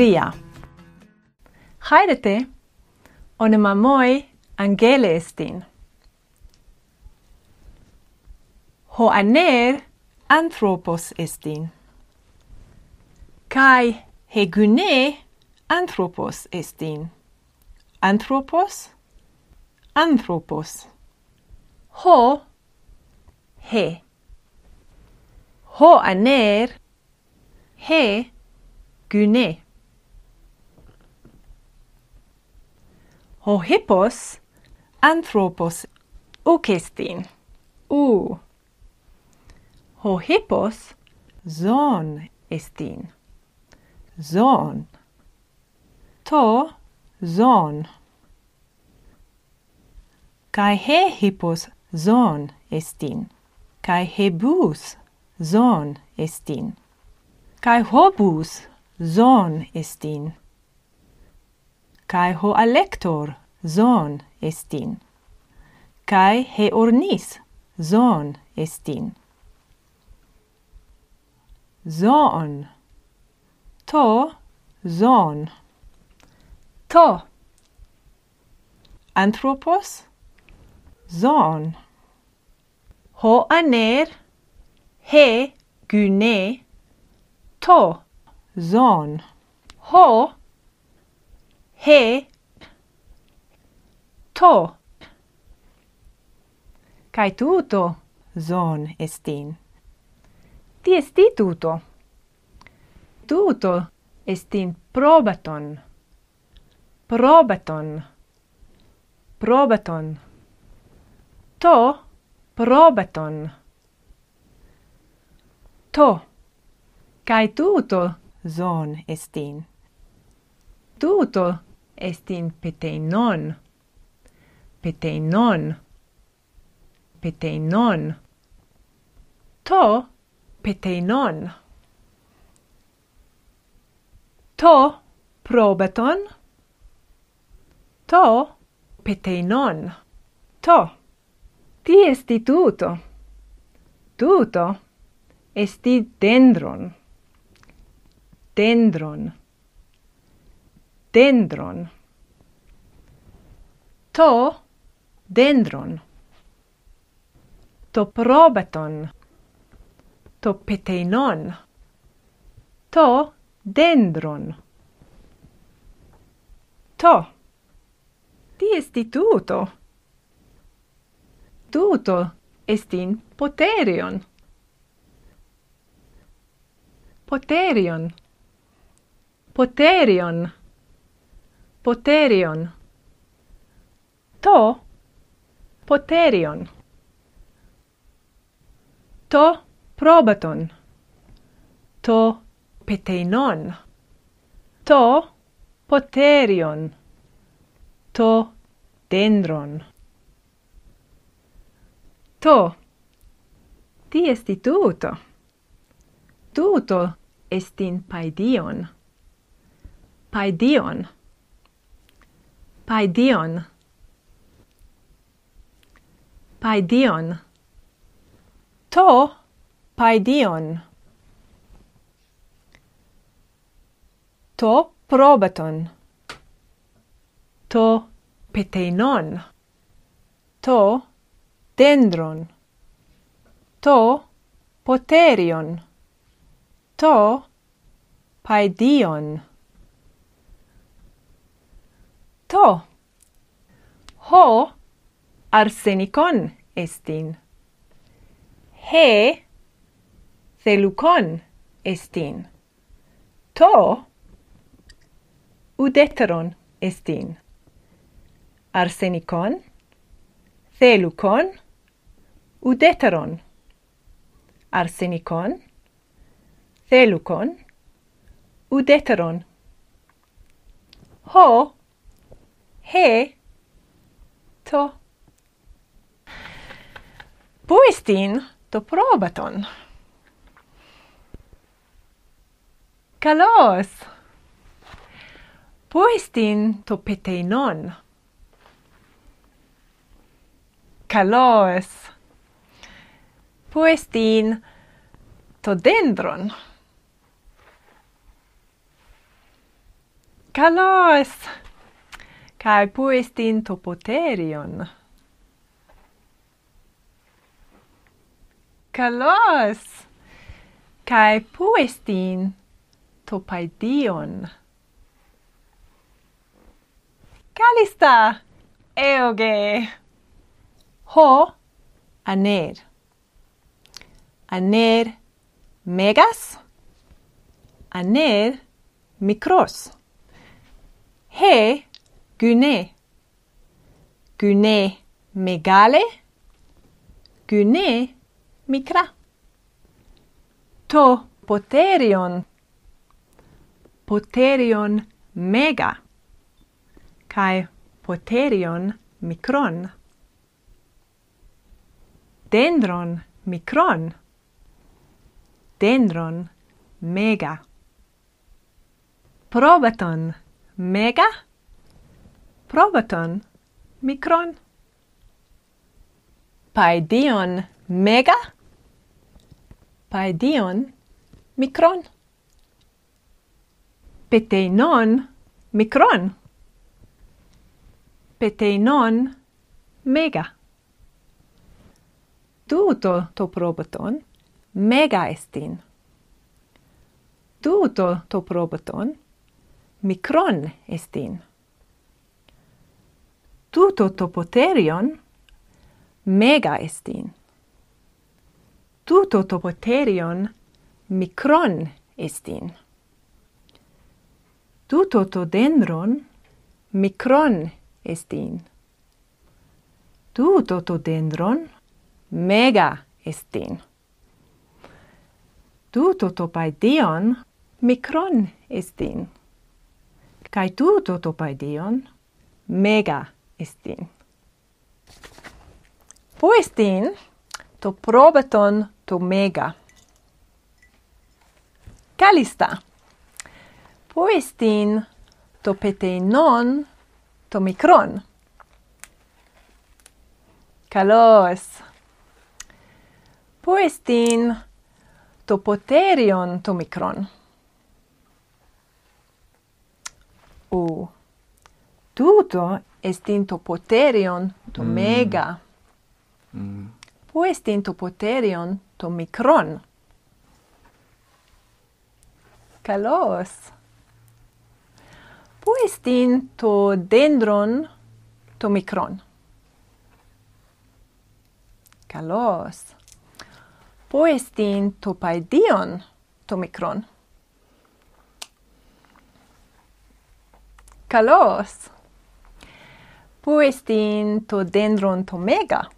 tria. Haidete, onema onemamoi angele estin. Hoaner anthropos estin. Kai hegune anthropos estin. Anthropos anthropos. Ho he. Ho aner he gune. ho hippos anthropos ukestin u. Ho hippos zon estin. Zon. To zon. Kai he hippos zon estin. Kai hebus zon estin. Kai hobus zon estin kai ho alector zon estin. Kai he ornis zon estin. Zon to zon. To. Anthropos zon. Ho aner he gyne. To zon. Ho he. To. Kai tuto zon estin. Ti esti tuto. Tuto estin probaton. Probaton. Probaton. To probaton. To. Kai tuto zon estin. Tuto estin peteinon, peteinon, peteinon. To peteinon. To probeton. To peteinon. To. Ti esti tuto. Tuto esti dendron. Dendron dendron. To dendron. To probeton. To peteinon. To dendron. To. Ti esti tuto. Tuto estin poterion. Poterion. Poterion poterion. To? Poterion. To? Probaton. To? Peteinon. To? Poterion. To? Dendron. To? Ti esti tuto. Tuto estin paidion. Paidion. Paidion. Paidion. To paidion. To probaton To peteinon. To dendron. To poterion. To paidion to. Ho arsenicon estin. He celucon estin. To udeteron estin. Arsenicon, celucon, udeteron. Arsenicon, celucon, udeteron. Ho he to Puistin to probaton. Kalos. Puistin to peteinon. Kalos. Puistin to dendron. Kalos kai puestin topoterion. Kalos! Kai puestin topaidion. Kalista! Eoge! Ho aner. Aner megas. Aner mikros. He Gune. Gune megale. Gune mikra. To poterion. Poterion mega. Kai poterion mikron. Dendron mikron. Dendron mega. Probaton mega. Provaton micron. Paedion mega. Paedion micron. Peteinon micron. Peteinon mega. Tuto to probaton mega estin. Tuto to probaton micron estin tuto topoterion mega estin. Tuto topoterion mikron estin. Tuto todendron mikron estin. Tuto todendron mega estin. Tuto topaidion mikron estin. Kai tuto topaidion mega estin estin. To probeton to mega. Kalista. Po estin, to petenon to mikron. Kalos. Poestein to poterion to mikron. U. Tuto Εστίν το ποτέριον το μέγα. Πού εστίν το ποτέριον το μικρόν. Καλώς. Πού εστίν το δέντρον το μικρόν. Καλώς. Πού εστίν το παϊδίον το μικρόν. Καλώς. Poestin to dendron to mega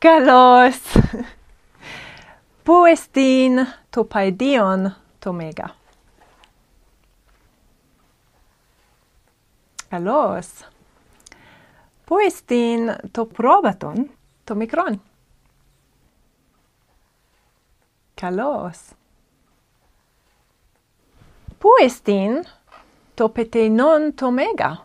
Kalos Poestin to paideon to mega Kalos Poestin to probaton to mikron Kalos puestin topete non tomega.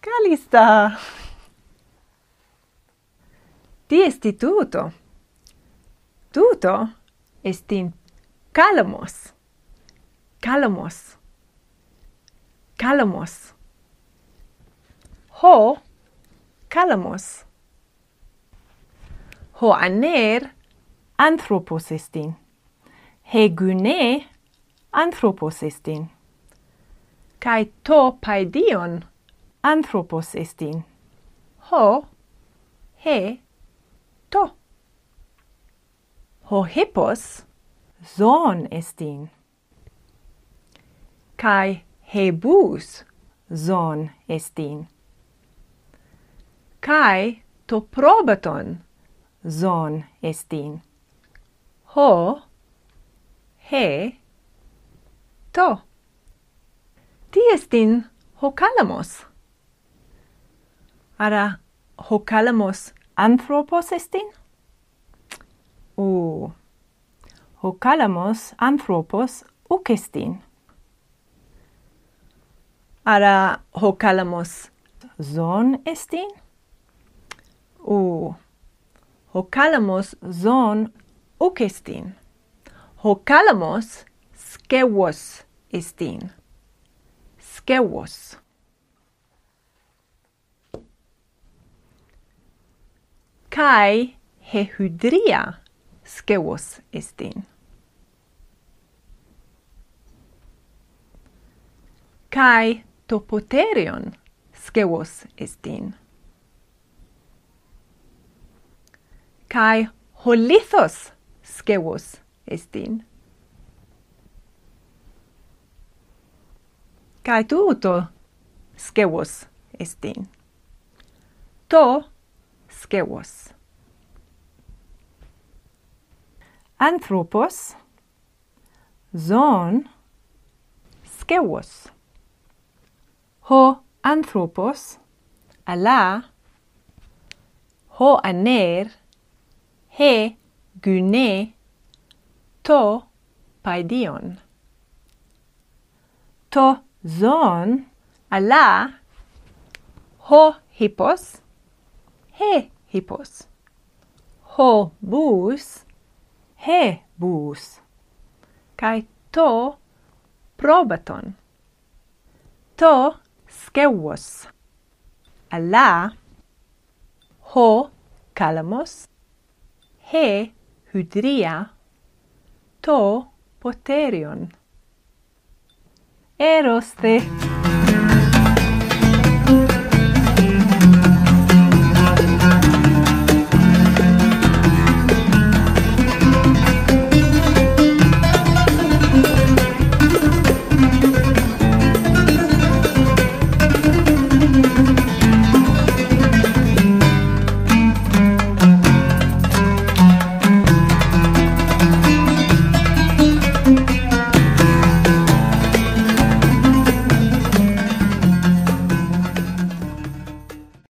Kalista. Ti esti tuto. Tuto estin calamos. Calamos. Calamos. Ho calamos. Calamos. Hoaner anthropos estin. Hegune anthropos estin. Kai to paidion anthropos estin. Ho he to. Ho hippos zon estin. Kai hebus zon estin. Kai to probaton zon estin. Ho, he, to. Ti estin hocalamos. Ara, hocalamos anthropos estin? U, hocalamos anthropos uc estin. Ara, hocalamos zon estin? U, Hocalamos zon ukestin. Hocalamos skewos estin. Skewos. Kai hehydria skewos estin. Kai topoterion skewos estin. kai holithos skewos estin. Kai tuto skewos estin. To skewos. Anthropos zon skewos. Ho anthropos ala ho aner he gune to paidion. To zon ala ho hippos he hippos. Ho bus he bus. Kai to probaton. To skewos. Ala ho kalamos. He hydria to poterion. Eros the